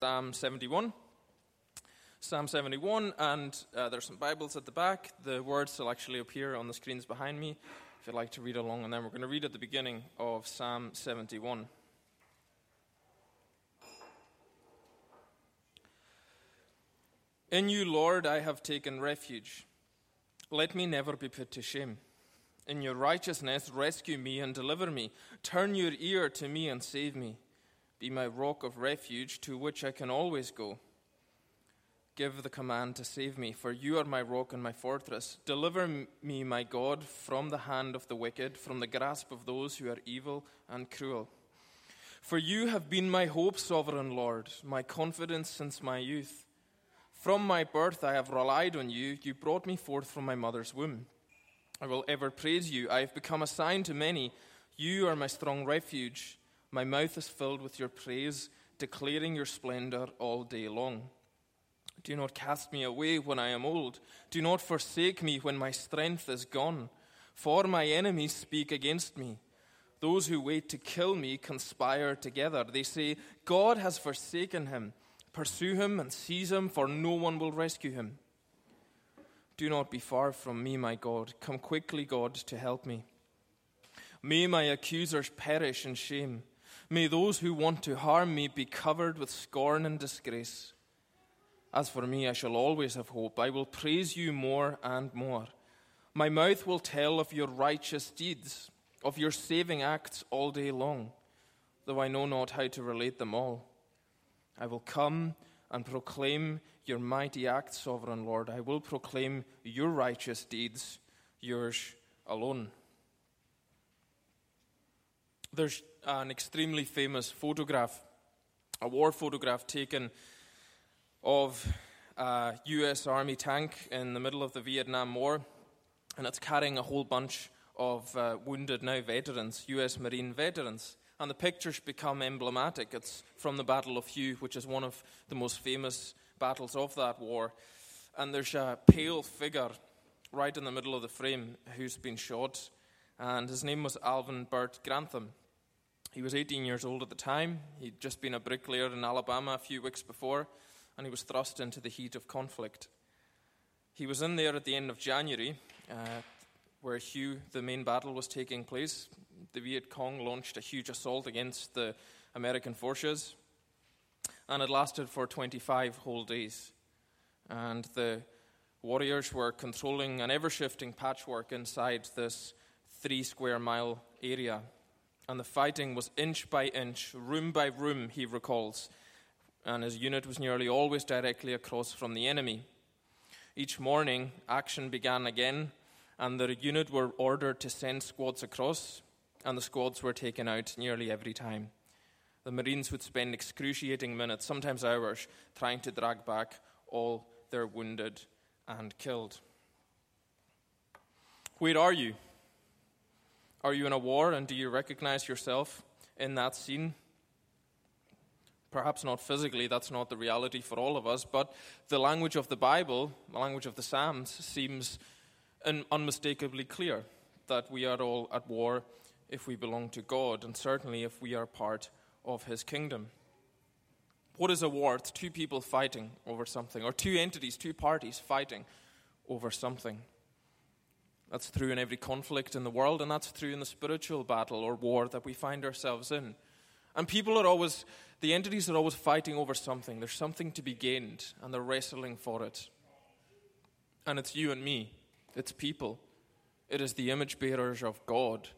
Psalm 71. Psalm 71, and uh, there's some Bibles at the back. The words will actually appear on the screens behind me if you'd like to read along, and then we're going to read at the beginning of Psalm 71. In you, Lord, I have taken refuge. Let me never be put to shame. In your righteousness, rescue me and deliver me. Turn your ear to me and save me. Be my rock of refuge to which I can always go. Give the command to save me, for you are my rock and my fortress. Deliver me, my God, from the hand of the wicked, from the grasp of those who are evil and cruel. For you have been my hope, sovereign Lord, my confidence since my youth. From my birth I have relied on you. You brought me forth from my mother's womb. I will ever praise you. I have become a sign to many. You are my strong refuge. My mouth is filled with your praise, declaring your splendor all day long. Do not cast me away when I am old. Do not forsake me when my strength is gone. For my enemies speak against me. Those who wait to kill me conspire together. They say, God has forsaken him. Pursue him and seize him, for no one will rescue him. Do not be far from me, my God. Come quickly, God, to help me. May my accusers perish in shame. May those who want to harm me be covered with scorn and disgrace. As for me, I shall always have hope. I will praise you more and more. My mouth will tell of your righteous deeds, of your saving acts all day long, though I know not how to relate them all. I will come and proclaim your mighty acts, sovereign Lord. I will proclaim your righteous deeds, yours alone. There's an extremely famous photograph, a war photograph taken of a US Army tank in the middle of the Vietnam War, and it's carrying a whole bunch of uh, wounded now veterans, US Marine veterans. And the pictures become emblematic. It's from the Battle of Hue, which is one of the most famous battles of that war. And there's a pale figure right in the middle of the frame who's been shot, and his name was Alvin Burt Grantham. He was 18 years old at the time. He'd just been a bricklayer in Alabama a few weeks before, and he was thrust into the heat of conflict. He was in there at the end of January, uh, where Hue, the main battle, was taking place. The Viet Cong launched a huge assault against the American forces, and it lasted for 25 whole days. And the warriors were controlling an ever shifting patchwork inside this three square mile area and the fighting was inch by inch, room by room, he recalls, and his unit was nearly always directly across from the enemy. Each morning, action began again, and the unit were ordered to send squads across, and the squads were taken out nearly every time. The Marines would spend excruciating minutes, sometimes hours, trying to drag back all their wounded and killed. Where are you? Are you in a war and do you recognize yourself in that scene? Perhaps not physically, that's not the reality for all of us, but the language of the Bible, the language of the Psalms, seems unmistakably clear that we are all at war if we belong to God, and certainly if we are part of His kingdom. What is a war? It's two people fighting over something, or two entities, two parties fighting over something. That's true in every conflict in the world, and that's true in the spiritual battle or war that we find ourselves in. And people are always, the entities are always fighting over something. There's something to be gained, and they're wrestling for it. And it's you and me, it's people. It is the image bearers of God.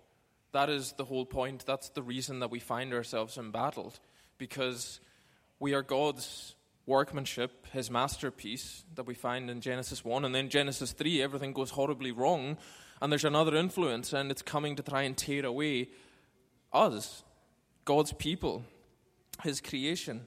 That is the whole point. That's the reason that we find ourselves embattled, because we are God's workmanship, his masterpiece that we find in Genesis 1. And then Genesis 3, everything goes horribly wrong, and there's another influence, and it's coming to try and tear away us, God's people, his creation.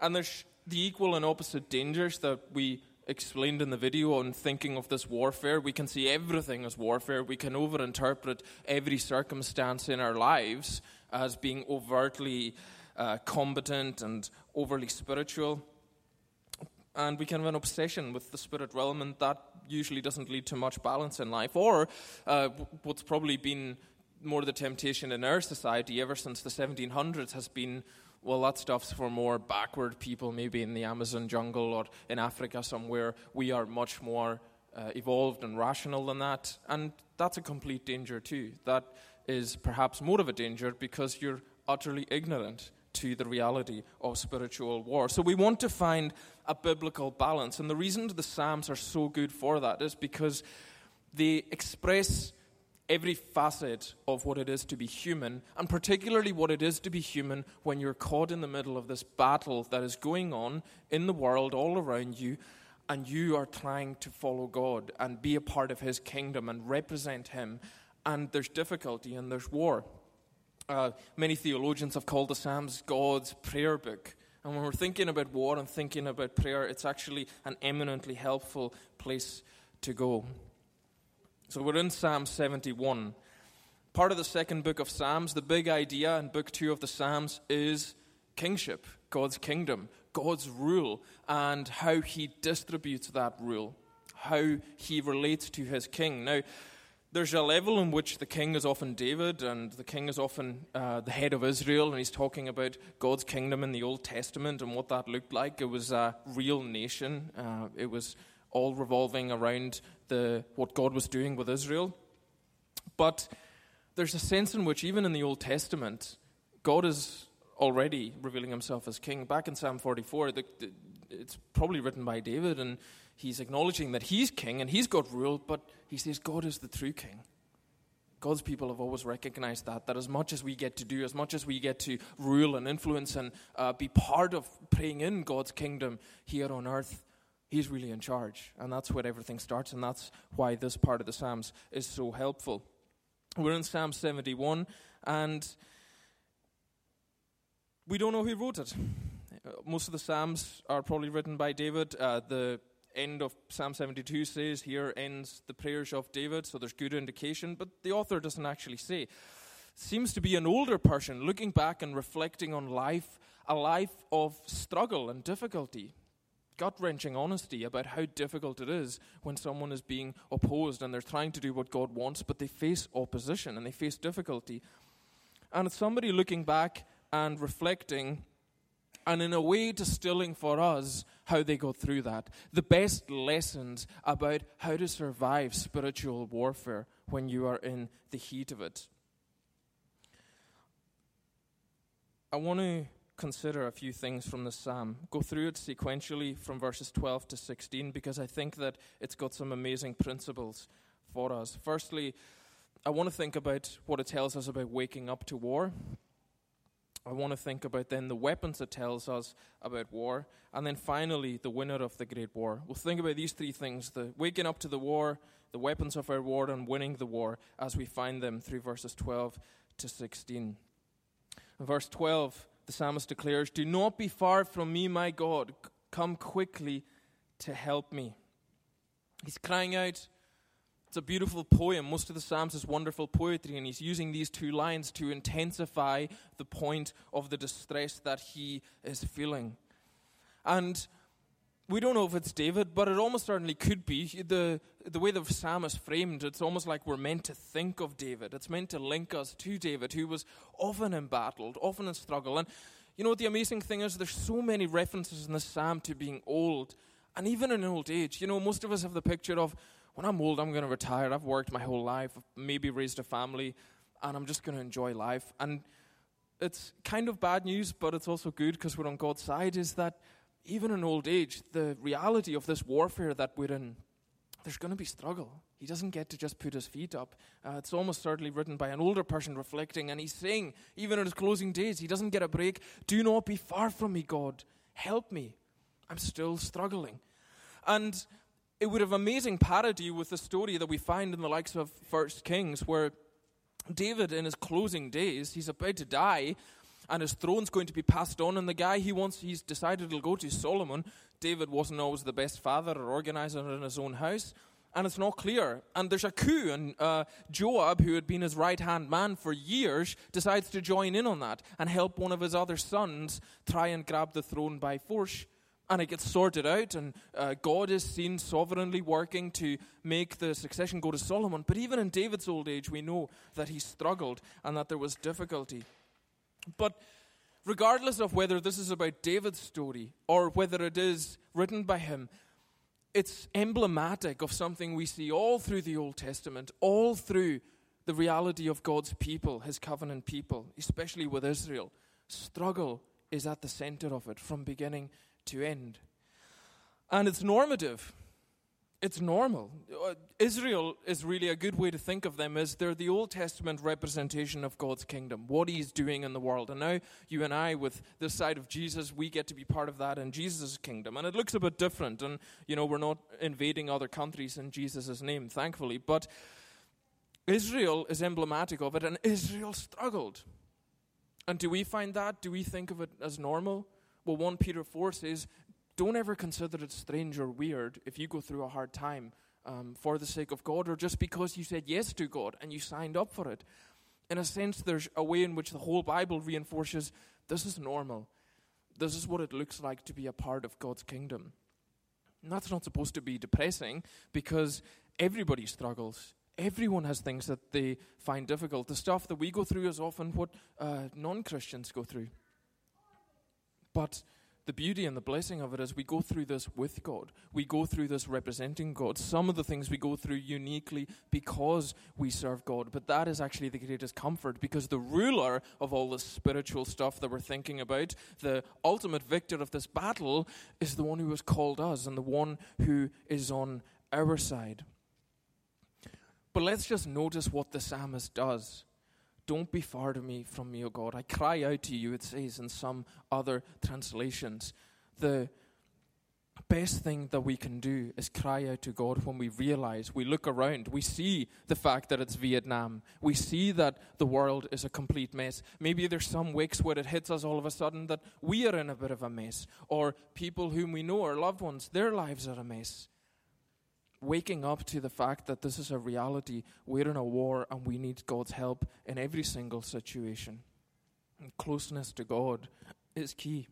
And there's the equal and opposite dangers that we explained in the video on thinking of this warfare. We can see everything as warfare. We can overinterpret every circumstance in our lives as being overtly uh, combatant and overly spiritual. And we can have an obsession with the spirit realm, and that usually doesn't lead to much balance in life. Or uh, what's probably been more the temptation in our society ever since the 1700s has been well, that stuff's for more backward people, maybe in the Amazon jungle or in Africa somewhere. We are much more uh, evolved and rational than that. And that's a complete danger, too. That is perhaps more of a danger because you're utterly ignorant to the reality of spiritual war. So we want to find a biblical balance. And the reason the Psalms are so good for that is because they express every facet of what it is to be human, and particularly what it is to be human when you're caught in the middle of this battle that is going on in the world all around you, and you are trying to follow God and be a part of His kingdom and represent Him, and there's difficulty and there's war. Uh, many theologians have called the Psalms God's prayer book. And when we're thinking about war and thinking about prayer, it's actually an eminently helpful place to go. So we're in Psalm 71. Part of the second book of Psalms, the big idea in book two of the Psalms is kingship, God's kingdom, God's rule, and how he distributes that rule, how he relates to his king. Now, there's a level in which the king is often David, and the king is often uh, the head of Israel, and he's talking about God's kingdom in the Old Testament and what that looked like. It was a real nation. Uh, it was all revolving around the, what God was doing with Israel. But there's a sense in which, even in the Old Testament, God is already revealing himself as king. Back in Psalm 44, the, the, it's probably written by David, and he's acknowledging that he's king and he's got rule, but he says God is the true king. God's people have always recognized that, that as much as we get to do, as much as we get to rule and influence and uh, be part of praying in God's kingdom here on earth, He's really in charge. And that's where everything starts, and that's why this part of the Psalms is so helpful. We're in Psalm 71, and we don't know who wrote it. Most of the Psalms are probably written by David. Uh, the end of Psalm 72 says, Here ends the prayers of David, so there's good indication, but the author doesn't actually say. Seems to be an older person looking back and reflecting on life, a life of struggle and difficulty gut wrenching honesty about how difficult it is when someone is being opposed and they're trying to do what God wants, but they face opposition and they face difficulty. And it's somebody looking back and reflecting, and in a way distilling for us how they go through that. The best lessons about how to survive spiritual warfare when you are in the heat of it. I want to consider a few things from the psalm. Go through it sequentially from verses 12 to 16 because I think that it's got some amazing principles for us. Firstly, I want to think about what it tells us about waking up to war. I want to think about then the weapons it tells us about war, and then finally the winner of the great war. We'll think about these three things the waking up to the war, the weapons of our war, and winning the war as we find them through verses 12 to 16. In verse 12, the psalmist declares, Do not be far from me, my God. Come quickly to help me. He's crying out. It's a beautiful poem. Most of the Psalms is wonderful poetry, and he's using these two lines to intensify the point of the distress that he is feeling. And we don't know if it's David, but it almost certainly could be. The, the way the psalm is framed, it's almost like we're meant to think of David. It's meant to link us to David, who was often embattled, often in struggle. And you know what the amazing thing is? There's so many references in the psalm to being old, and even in old age. You know, most of us have the picture of when I'm old, I'm going to retire. I've worked my whole life, maybe raised a family, and I'm just going to enjoy life. And it's kind of bad news, but it's also good because we're on God's side. Is that even in old age, the reality of this warfare that we're in, there's going to be struggle. He doesn't get to just put his feet up. Uh, it's almost certainly written by an older person reflecting, and he's saying, even in his closing days, he doesn't get a break. Do not be far from me, God. Help me. I'm still struggling. And it would have amazing parody with the story that we find in the likes of First Kings, where David, in his closing days, he's about to die, and his throne's going to be passed on. And the guy he wants, he's decided he'll go to Solomon. David wasn't always the best father or organizer in his own house, and it's not clear. And there's a coup, and uh, Joab, who had been his right hand man for years, decides to join in on that and help one of his other sons try and grab the throne by force. And it gets sorted out, and uh, God is seen sovereignly working to make the succession go to Solomon. But even in David's old age, we know that he struggled and that there was difficulty. But regardless of whether this is about David's story or whether it is written by him, it's emblematic of something we see all through the Old Testament, all through the reality of God's people, his covenant people, especially with Israel. Struggle is at the center of it from beginning to end. And it's normative. It's normal. Uh, Israel is really a good way to think of them as they're the Old Testament representation of God's kingdom, what he's doing in the world. And now you and I with this side of Jesus, we get to be part of that in Jesus' kingdom. And it looks a bit different and you know, we're not invading other countries in Jesus' name, thankfully, but Israel is emblematic of it and Israel struggled. And do we find that? Do we think of it as normal? Well, 1 Peter 4 says, don't ever consider it strange or weird if you go through a hard time um, for the sake of God or just because you said yes to God and you signed up for it. In a sense, there's a way in which the whole Bible reinforces this is normal. This is what it looks like to be a part of God's kingdom. And that's not supposed to be depressing because everybody struggles. Everyone has things that they find difficult. The stuff that we go through is often what uh, non Christians go through. But the beauty and the blessing of it is we go through this with God. We go through this representing God. Some of the things we go through uniquely because we serve God. But that is actually the greatest comfort because the ruler of all this spiritual stuff that we're thinking about, the ultimate victor of this battle, is the one who has called us and the one who is on our side. But let's just notice what the psalmist does. Don't be far to me from me, O God. I cry out to you, it says in some other translations. The best thing that we can do is cry out to God when we realize, we look around, we see the fact that it's Vietnam. We see that the world is a complete mess. Maybe there's some weeks where it hits us all of a sudden that we are in a bit of a mess, or people whom we know, our loved ones, their lives are a mess waking up to the fact that this is a reality. We're in a war and we need God's help in every single situation. And closeness to God is key.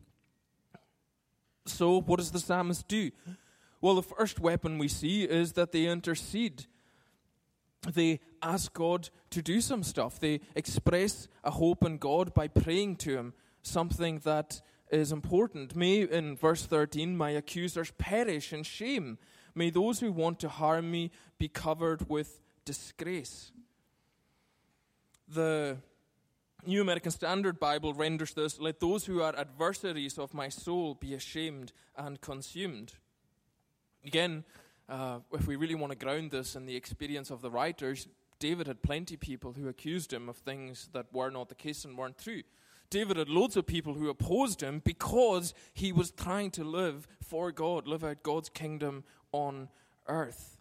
So, what does the psalmist do? Well, the first weapon we see is that they intercede. They ask God to do some stuff. They express a hope in God by praying to Him, something that is important. May, in verse 13, my accusers perish in shame. May those who want to harm me be covered with disgrace. The New American Standard Bible renders this Let those who are adversaries of my soul be ashamed and consumed. Again, uh, if we really want to ground this in the experience of the writers, David had plenty of people who accused him of things that were not the case and weren't true. David had loads of people who opposed him because he was trying to live for God, live out God's kingdom on earth.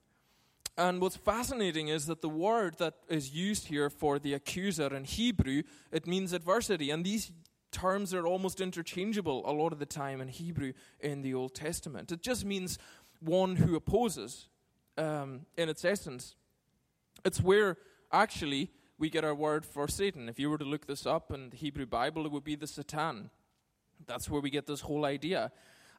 And what's fascinating is that the word that is used here for the accuser in Hebrew, it means adversity. And these terms are almost interchangeable a lot of the time in Hebrew in the Old Testament. It just means one who opposes um, in its essence. It's where actually we get our word for Satan. If you were to look this up in the Hebrew Bible, it would be the Satan. That's where we get this whole idea.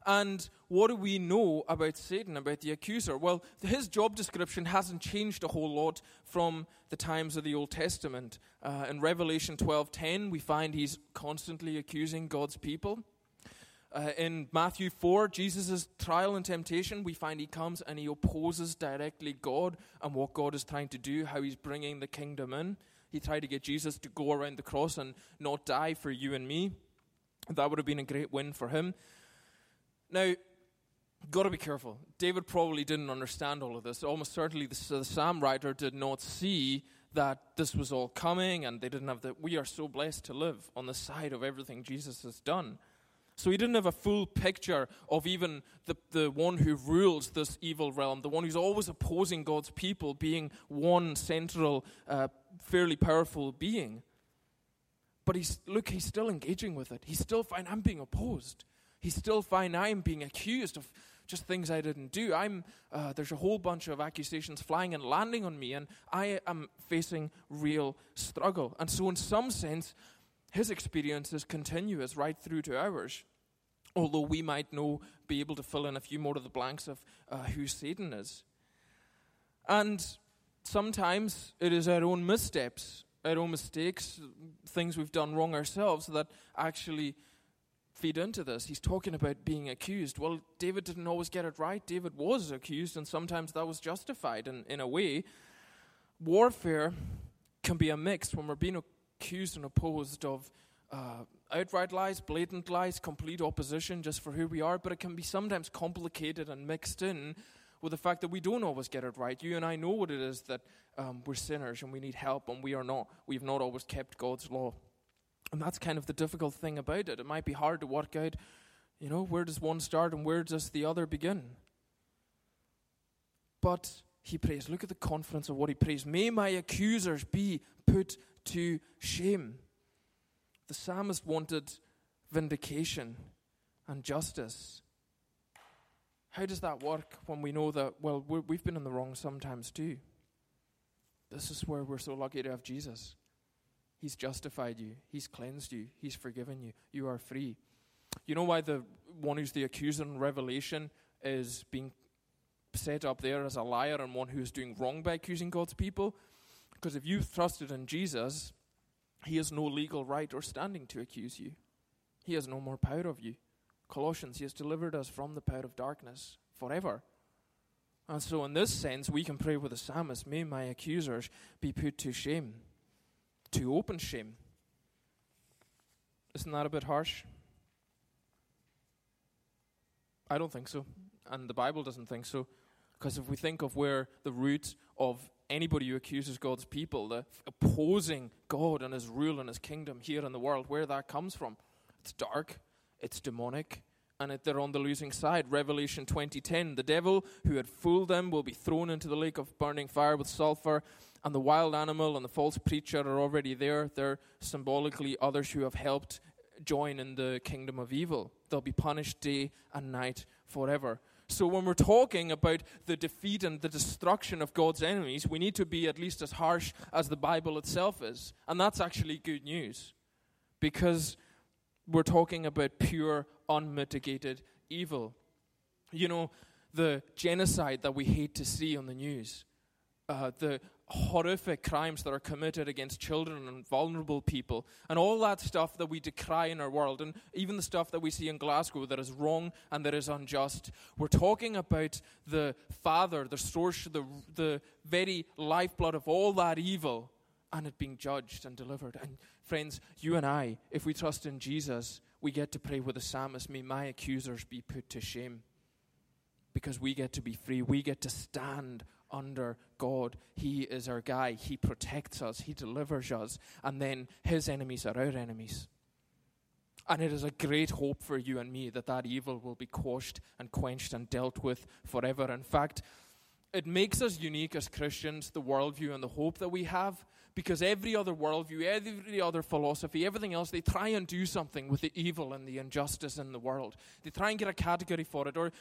And what do we know about Satan, about the accuser? Well, his job description hasn't changed a whole lot from the times of the Old Testament. Uh, in Revelation 12:10, we find he's constantly accusing God's people. Uh, in Matthew 4, Jesus' trial and temptation, we find he comes and he opposes directly God and what God is trying to do, how he's bringing the kingdom in. He tried to get Jesus to go around the cross and not die for you and me. That would have been a great win for him. Now, got to be careful. David probably didn't understand all of this. Almost certainly, the, the psalm writer did not see that this was all coming, and they didn't have that. We are so blessed to live on the side of everything Jesus has done. So he didn't have a full picture of even the, the one who rules this evil realm, the one who's always opposing God's people, being one central, uh, fairly powerful being. But he's, look, he's still engaging with it. He's still fine. I'm being opposed he's still fine. I'm being accused of just things I didn't do. I'm, uh, there's a whole bunch of accusations flying and landing on me, and I am facing real struggle. And so, in some sense, his experience is continuous right through to ours. Although we might know, be able to fill in a few more of the blanks of uh, who Satan is. And sometimes it is our own missteps our own mistakes, things we've done wrong ourselves that actually feed into this. He's talking about being accused. Well, David didn't always get it right. David was accused, and sometimes that was justified in, in a way. Warfare can be a mix when we're being accused and opposed of uh, outright lies, blatant lies, complete opposition just for who we are, but it can be sometimes complicated and mixed in with the fact that we don't always get it right. You and I know what it is that um, we're sinners and we need help and we are not. We've not always kept God's law. And that's kind of the difficult thing about it. It might be hard to work out, you know, where does one start and where does the other begin? But he prays. Look at the confidence of what he prays. May my accusers be put to shame. The psalmist wanted vindication and justice. How does that work when we know that, well, we've been in the wrong sometimes too? This is where we're so lucky to have Jesus. He's justified you, He's cleansed you, He's forgiven you. You are free. You know why the one who's the accuser in Revelation is being set up there as a liar and one who is doing wrong by accusing God's people? Because if you've trusted in Jesus, He has no legal right or standing to accuse you. He has no more power of you. Colossians, He has delivered us from the power of darkness forever. And so, in this sense, we can pray with the psalmist May my accusers be put to shame to open shame. Isn't that a bit harsh? I don't think so. And the Bible doesn't think so. Because if we think of where the root of anybody who accuses God's people, the opposing God and his rule and his kingdom here in the world, where that comes from, it's dark, it's demonic, and they're on the losing side. Revelation 20:10, the devil who had fooled them will be thrown into the lake of burning fire with sulfur, and the wild animal and the false preacher are already there. They're symbolically others who have helped join in the kingdom of evil. They'll be punished day and night forever. So, when we're talking about the defeat and the destruction of God's enemies, we need to be at least as harsh as the Bible itself is. And that's actually good news because we're talking about pure, unmitigated evil. You know, the genocide that we hate to see on the news, uh, the horrific crimes that are committed against children and vulnerable people, and all that stuff that we decry in our world, and even the stuff that we see in Glasgow that is wrong and that is unjust. We're talking about the Father, the source, the, the very lifeblood of all that evil, and it being judged and delivered. And friends, you and I, if we trust in Jesus, we get to pray with the psalmist, May my accusers be put to shame. Because we get to be free. We get to stand under God. He is our guy. He protects us. He delivers us. And then his enemies are our enemies. And it is a great hope for you and me that that evil will be quashed and quenched and dealt with forever. In fact, it makes us unique as Christians, the worldview and the hope that we have, because every other worldview, every other philosophy, everything else, they try and do something with the evil and the injustice in the world. They try and get a category for it, or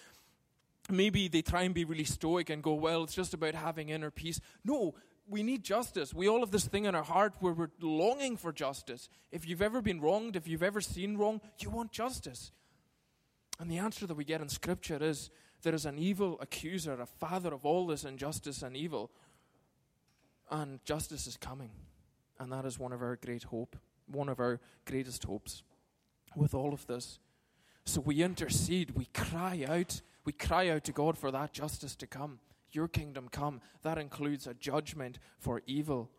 maybe they try and be really stoic and go, well, it's just about having inner peace. No, we need justice. We all have this thing in our heart where we're longing for justice. If you've ever been wronged, if you've ever seen wrong, you want justice. And the answer that we get in Scripture is there is an evil accuser, a father of all this injustice and evil. And justice is coming. And that is one of our great hope, one of our greatest hopes with all of this. So we intercede, we cry out we cry out to God for that justice to come. Your kingdom come. That includes a judgment for evil.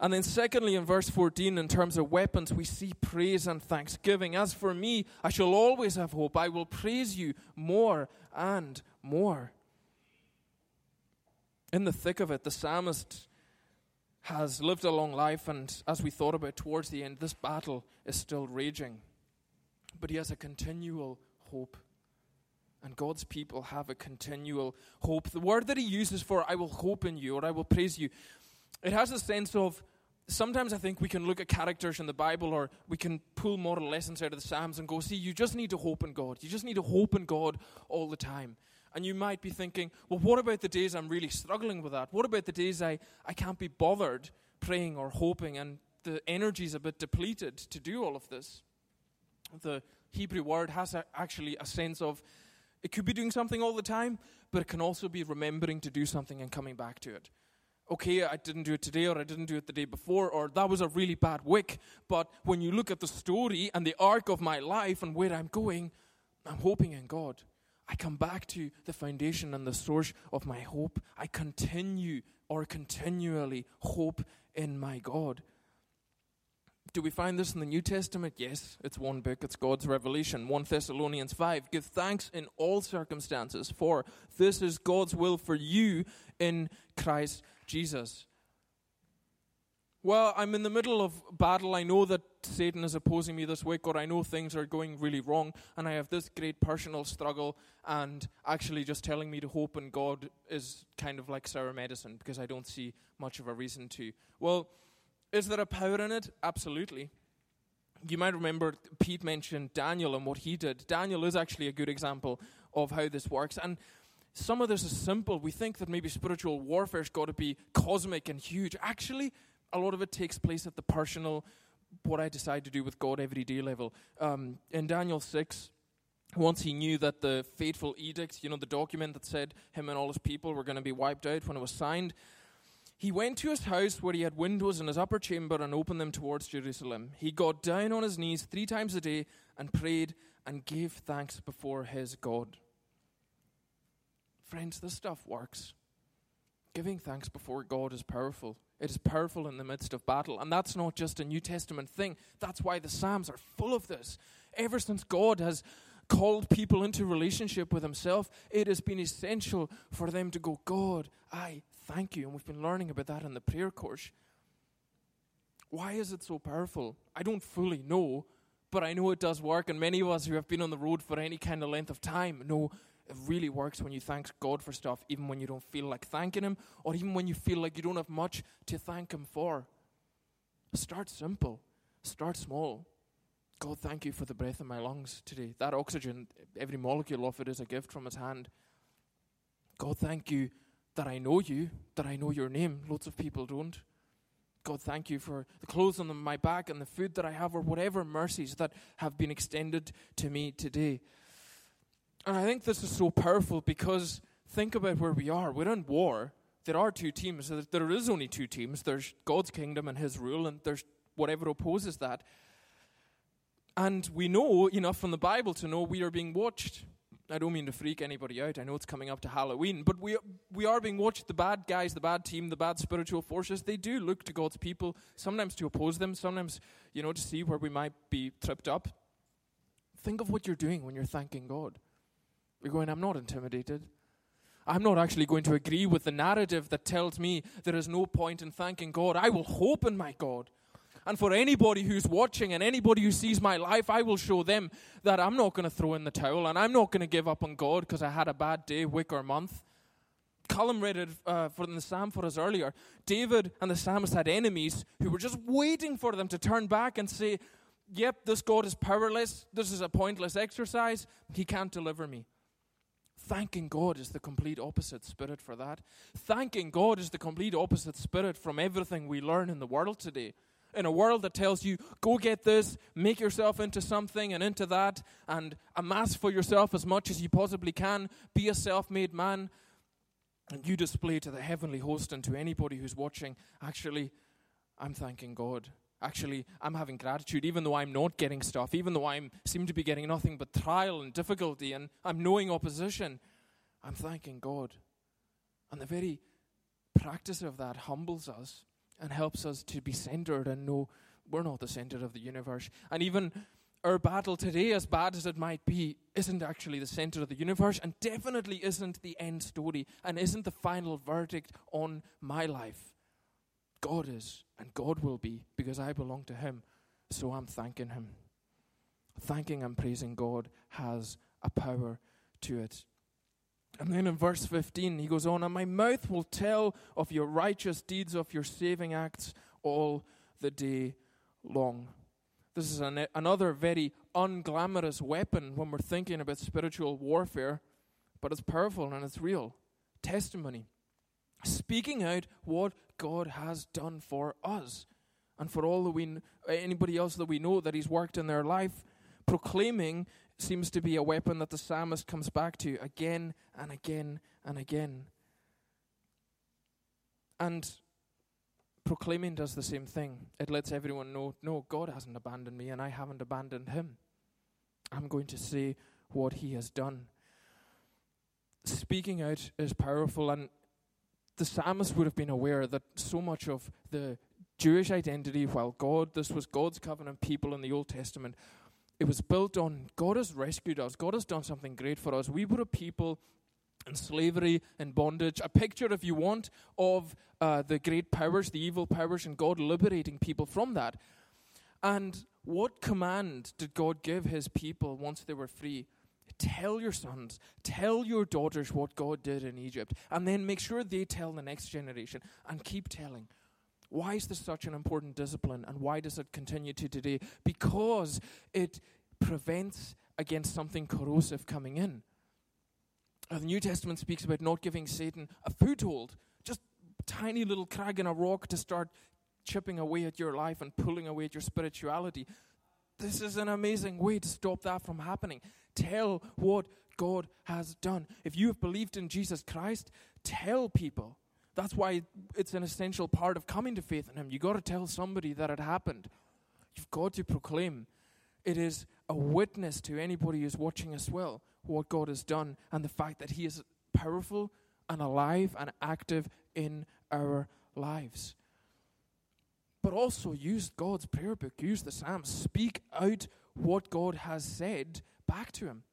And then, secondly, in verse 14, in terms of weapons, we see praise and thanksgiving. As for me, I shall always have hope. I will praise you more and more. In the thick of it, the psalmist has lived a long life, and as we thought about towards the end, this battle is still raging. But he has a continual hope. And God's people have a continual hope. The word that he uses for I will hope in you or I will praise you, it has a sense of sometimes I think we can look at characters in the Bible or we can pull moral lessons out of the Psalms and go, see, you just need to hope in God. You just need to hope in God all the time. And you might be thinking, well, what about the days I'm really struggling with that? What about the days I, I can't be bothered praying or hoping and the energy's a bit depleted to do all of this? The Hebrew word has a, actually a sense of it could be doing something all the time, but it can also be remembering to do something and coming back to it. okay, I didn't do it today or I didn't do it the day before or that was a really bad week. But when you look at the story and the arc of my life and where I'm going, I'm hoping in God. I come back to the foundation and the source of my hope. I continue or continually hope in my God. Do we find this in the New Testament? Yes, it's one book, it's God's revelation. 1 Thessalonians 5. Give thanks in all circumstances, for this is God's will for you in Christ Jesus. Well, I'm in the middle of battle. I know that Satan is opposing me this week, or I know things are going really wrong, and I have this great personal struggle, and actually just telling me to hope in God is kind of like sour medicine because I don't see much of a reason to. Well, is there a power in it? Absolutely. You might remember Pete mentioned Daniel and what he did. Daniel is actually a good example of how this works. And some of this is simple. We think that maybe spiritual warfare's got to be cosmic and huge. Actually, a lot of it takes place at the personal, what I decide to do with God everyday level. Um, in Daniel 6, once he knew that the fateful edict, you know, the document that said him and all his people were going to be wiped out when it was signed, he went to his house where he had windows in his upper chamber and opened them towards Jerusalem. He got down on his knees three times a day and prayed and gave thanks before his God. Friends, this stuff works. Giving thanks before God is powerful. It is powerful in the midst of battle. And that's not just a New Testament thing. That's why the Psalms are full of this. Ever since God has called people into relationship with Himself, it has been essential for them to go, God, I thank you. And we've been learning about that in the prayer course. Why is it so powerful? I don't fully know, but I know it does work. And many of us who have been on the road for any kind of length of time know really works when you thank God for stuff, even when you don't feel like thanking Him, or even when you feel like you don't have much to thank Him for. Start simple, start small. God, thank you for the breath in my lungs today. That oxygen, every molecule of it is a gift from His hand. God, thank you that I know you, that I know your name. Lots of people don't. God, thank you for the clothes on my back and the food that I have, or whatever mercies that have been extended to me today. And I think this is so powerful because think about where we are. We're in war. There are two teams. There is only two teams. There's God's kingdom and his rule, and there's whatever opposes that. And we know enough from the Bible to know we are being watched. I don't mean to freak anybody out. I know it's coming up to Halloween, but we we are being watched. The bad guys, the bad team, the bad spiritual forces, they do look to God's people, sometimes to oppose them, sometimes, you know, to see where we might be tripped up. Think of what you're doing when you're thanking God. You're going, I'm not intimidated. I'm not actually going to agree with the narrative that tells me there is no point in thanking God. I will hope in my God. And for anybody who's watching and anybody who sees my life, I will show them that I'm not going to throw in the towel and I'm not going to give up on God because I had a bad day, week, or month. Colin read it uh, for the psalm for us earlier. David and the psalmist had enemies who were just waiting for them to turn back and say, Yep, this God is powerless. This is a pointless exercise. He can't deliver me. Thanking God is the complete opposite spirit for that. Thanking God is the complete opposite spirit from everything we learn in the world today. In a world that tells you, go get this, make yourself into something and into that, and amass for yourself as much as you possibly can, be a self made man, and you display to the heavenly host and to anybody who's watching, actually, I'm thanking God. Actually, I'm having gratitude, even though I'm not getting stuff, even though I seem to be getting nothing but trial and difficulty, and I'm knowing opposition. I'm thanking God. And the very practice of that humbles us and helps us to be centered and know we're not the center of the universe. And even our battle today, as bad as it might be, isn't actually the center of the universe and definitely isn't the end story and isn't the final verdict on my life. God is, and God will be, because I belong to Him. So I'm thanking Him. Thanking and praising God has a power to it. And then in verse 15, he goes on, And my mouth will tell of your righteous deeds, of your saving acts all the day long. This is an, another very unglamorous weapon when we're thinking about spiritual warfare, but it's powerful and it's real. Testimony. Speaking out what God has done for us and for all that we anybody else that we know that he's worked in their life proclaiming seems to be a weapon that the psalmist comes back to again and again and again And proclaiming does the same thing. It lets everyone know no, God hasn't abandoned me, and I haven't abandoned him. I'm going to say what he has done. Speaking out is powerful, and the psalmist would have been aware that so much of the Jewish identity, while God, this was God's covenant people in the Old Testament, it was built on God has rescued us, God has done something great for us. We were a people in slavery and bondage, a picture, if you want, of uh, the great powers, the evil powers, and God liberating people from that. And what command did God give his people once they were free? Tell your sons, tell your daughters what God did in Egypt, and then make sure they tell the next generation and keep telling. Why is this such an important discipline, and why does it continue to today? Because it prevents against something corrosive coming in. The New Testament speaks about not giving Satan a foothold, just tiny little crag in a rock to start chipping away at your life and pulling away at your spirituality. This is an amazing way to stop that from happening. Tell what God has done. If you have believed in Jesus Christ, tell people. That's why it's an essential part of coming to faith in Him. You've got to tell somebody that it happened. You've got to proclaim. It is a witness to anybody who's watching as well what God has done and the fact that He is powerful and alive and active in our lives but also use God's prayer book, use the Psalms, speak out what God has said back to him.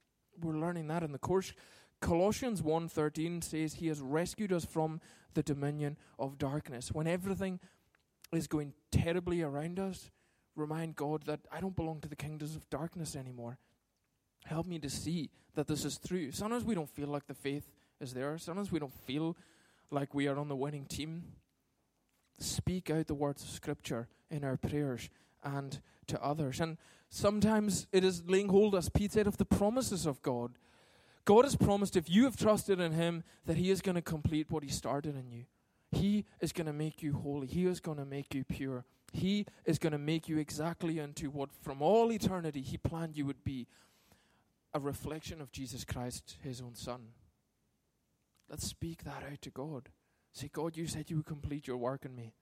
We're learning that in the course. Colossians 1:13 says he has rescued us from the dominion of darkness. When everything is going terribly around us, remind God that I don't belong to the kingdoms of darkness anymore. Help me to see that this is true. Sometimes we don't feel like the faith is there. Sometimes we don't feel like we are on the winning team speak out the words of Scripture in our prayers and to others. And sometimes it is laying hold, as Pete said, of the promises of God. God has promised if you have trusted in Him that He is going to complete what He started in you. He is going to make you holy. He is going to make you pure. He is going to make you exactly into what from all eternity He planned you would be a reflection of Jesus Christ, His own Son. Let's speak that out to God. Say, God, you said you would complete your work in me.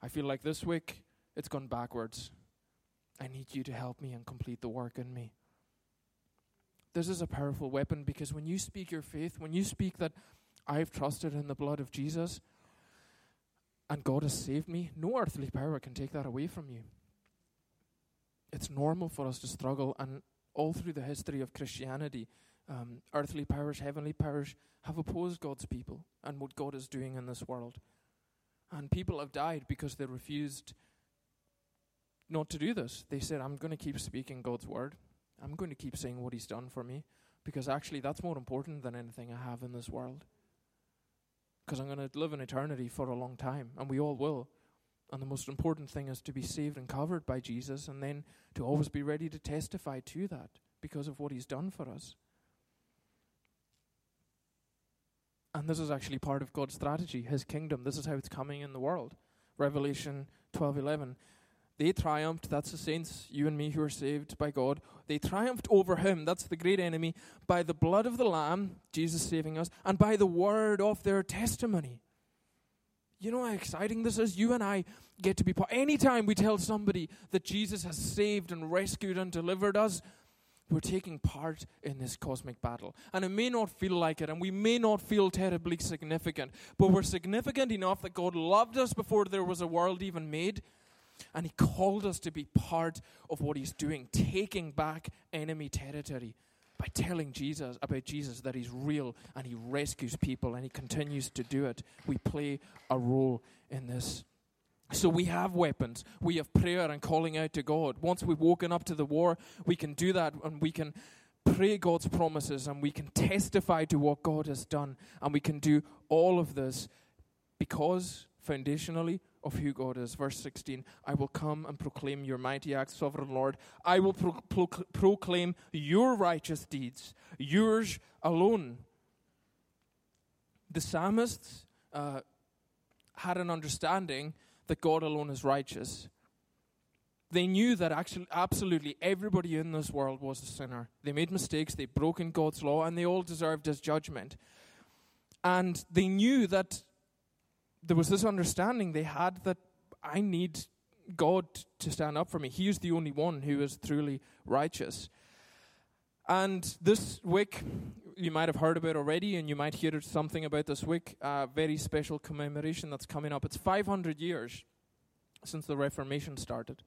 I feel like this week it's gone backwards. I need you to help me and complete the work in me. This is a powerful weapon because when you speak your faith, when you speak that I've trusted in the blood of Jesus and God has saved me, no earthly power can take that away from you. It's normal for us to struggle, and all through the history of Christianity, um, earthly powers, heavenly powers have opposed God's people and what God is doing in this world. And people have died because they refused not to do this. They said, I'm going to keep speaking God's word. I'm going to keep saying what He's done for me because actually that's more important than anything I have in this world. Because I'm going to live in eternity for a long time, and we all will. And the most important thing is to be saved and covered by Jesus, and then to always be ready to testify to that because of what He's done for us. And this is actually part of God's strategy, his kingdom. This is how it's coming in the world. Revelation 12:11. They triumphed, that's the saints, you and me who are saved by God. They triumphed over him, that's the great enemy, by the blood of the lamb, Jesus saving us, and by the word of their testimony. You know how exciting this is? You and I get to be part. Anytime we tell somebody that Jesus has saved and rescued and delivered us, we're taking part in this cosmic battle. And it may not feel like it, and we may not feel terribly significant, but we're significant enough that God loved us before there was a world even made. And He called us to be part of what He's doing, taking back enemy territory by telling Jesus about Jesus that He's real and He rescues people and He continues to do it. We play a role in this. So we have weapons. We have prayer and calling out to God. Once we've woken up to the war, we can do that and we can pray God's promises and we can testify to what God has done. And we can do all of this because, foundationally, of who God is. Verse 16 I will come and proclaim your mighty acts, sovereign Lord. I will pro- pro- proclaim your righteous deeds, yours alone. The psalmists uh, had an understanding that God alone is righteous. They knew that actually, absolutely everybody in this world was a sinner. They made mistakes, they'd broken God's law, and they all deserved his judgment. And they knew that there was this understanding they had that I need God to stand up for me. He is the only one who is truly righteous. And this week, you might have heard about already, and you might hear something about this week, a very special commemoration that's coming up. It's 500 years since the Reformation started.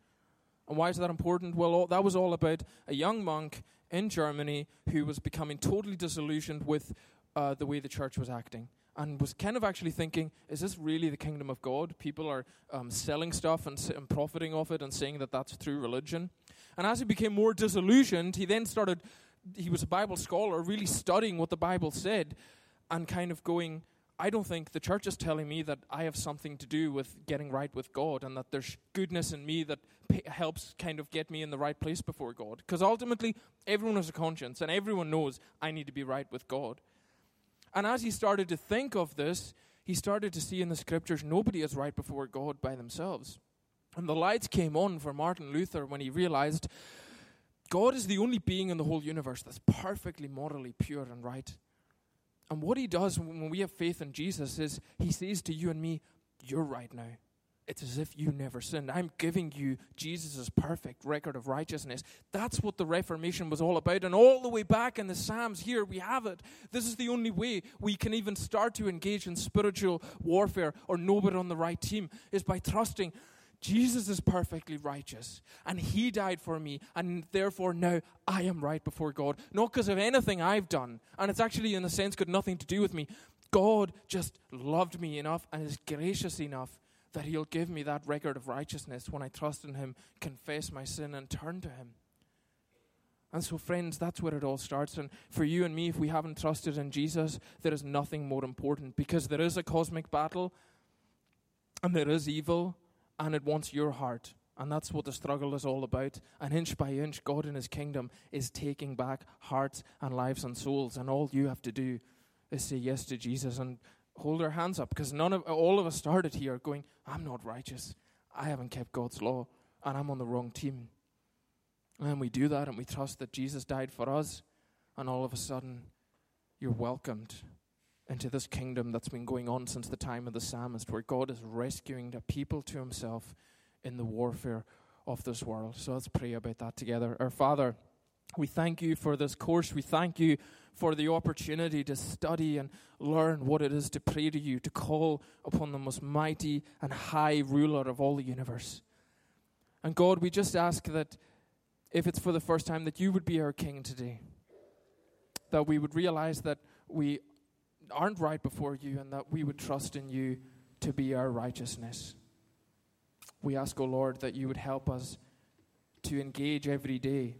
And why is that important? Well, all, that was all about a young monk in Germany who was becoming totally disillusioned with uh, the way the church was acting and was kind of actually thinking, is this really the kingdom of God? People are um, selling stuff and, and profiting off it and saying that that's through religion. And as he became more disillusioned, he then started, he was a Bible scholar, really studying what the Bible said and kind of going, I don't think the church is telling me that I have something to do with getting right with God and that there's goodness in me that p- helps kind of get me in the right place before God. Because ultimately, everyone has a conscience and everyone knows I need to be right with God. And as he started to think of this, he started to see in the scriptures nobody is right before God by themselves. And the lights came on for Martin Luther when he realized God is the only being in the whole universe that's perfectly morally pure and right. And what he does when we have faith in Jesus is he says to you and me, You're right now. It's as if you never sinned. I'm giving you Jesus' perfect record of righteousness. That's what the Reformation was all about. And all the way back in the Psalms, here we have it. This is the only way we can even start to engage in spiritual warfare or know we're on the right team, is by trusting Jesus is perfectly righteous, and He died for me, and therefore now I am right before God. Not because of anything I've done, and it's actually, in a sense, got nothing to do with me. God just loved me enough and is gracious enough that He'll give me that record of righteousness when I trust in Him, confess my sin, and turn to Him. And so, friends, that's where it all starts. And for you and me, if we haven't trusted in Jesus, there is nothing more important because there is a cosmic battle and there is evil and it wants your heart. And that's what the struggle is all about. And inch by inch, God in His kingdom is taking back hearts and lives and souls. And all you have to do is say yes to Jesus and hold our hands up because none of all of us started here going, I'm not righteous. I haven't kept God's law and I'm on the wrong team. And we do that and we trust that Jesus died for us, and all of a sudden you're welcomed into this kingdom that's been going on since the time of the psalmist, where God is rescuing the people to himself in the warfare of this world. So let's pray about that together. Our Father, we thank you for this course. We thank you for the opportunity to study and learn what it is to pray to you, to call upon the most mighty and high ruler of all the universe. And God, we just ask that if it's for the first time, that you would be our king today. That we would realize that we aren't right before you and that we would trust in you to be our righteousness. We ask, O oh Lord, that you would help us to engage every day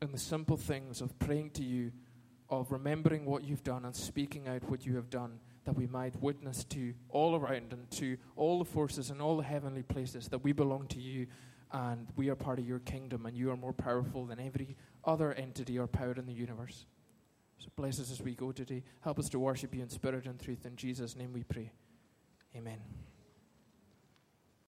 in the simple things of praying to you of remembering what you've done and speaking out what you have done, that we might witness to all around and to all the forces and all the heavenly places that we belong to you and we are part of your kingdom and you are more powerful than every other entity or power in the universe. So bless us as we go today. Help us to worship you in spirit and truth. In Jesus' name we pray. Amen.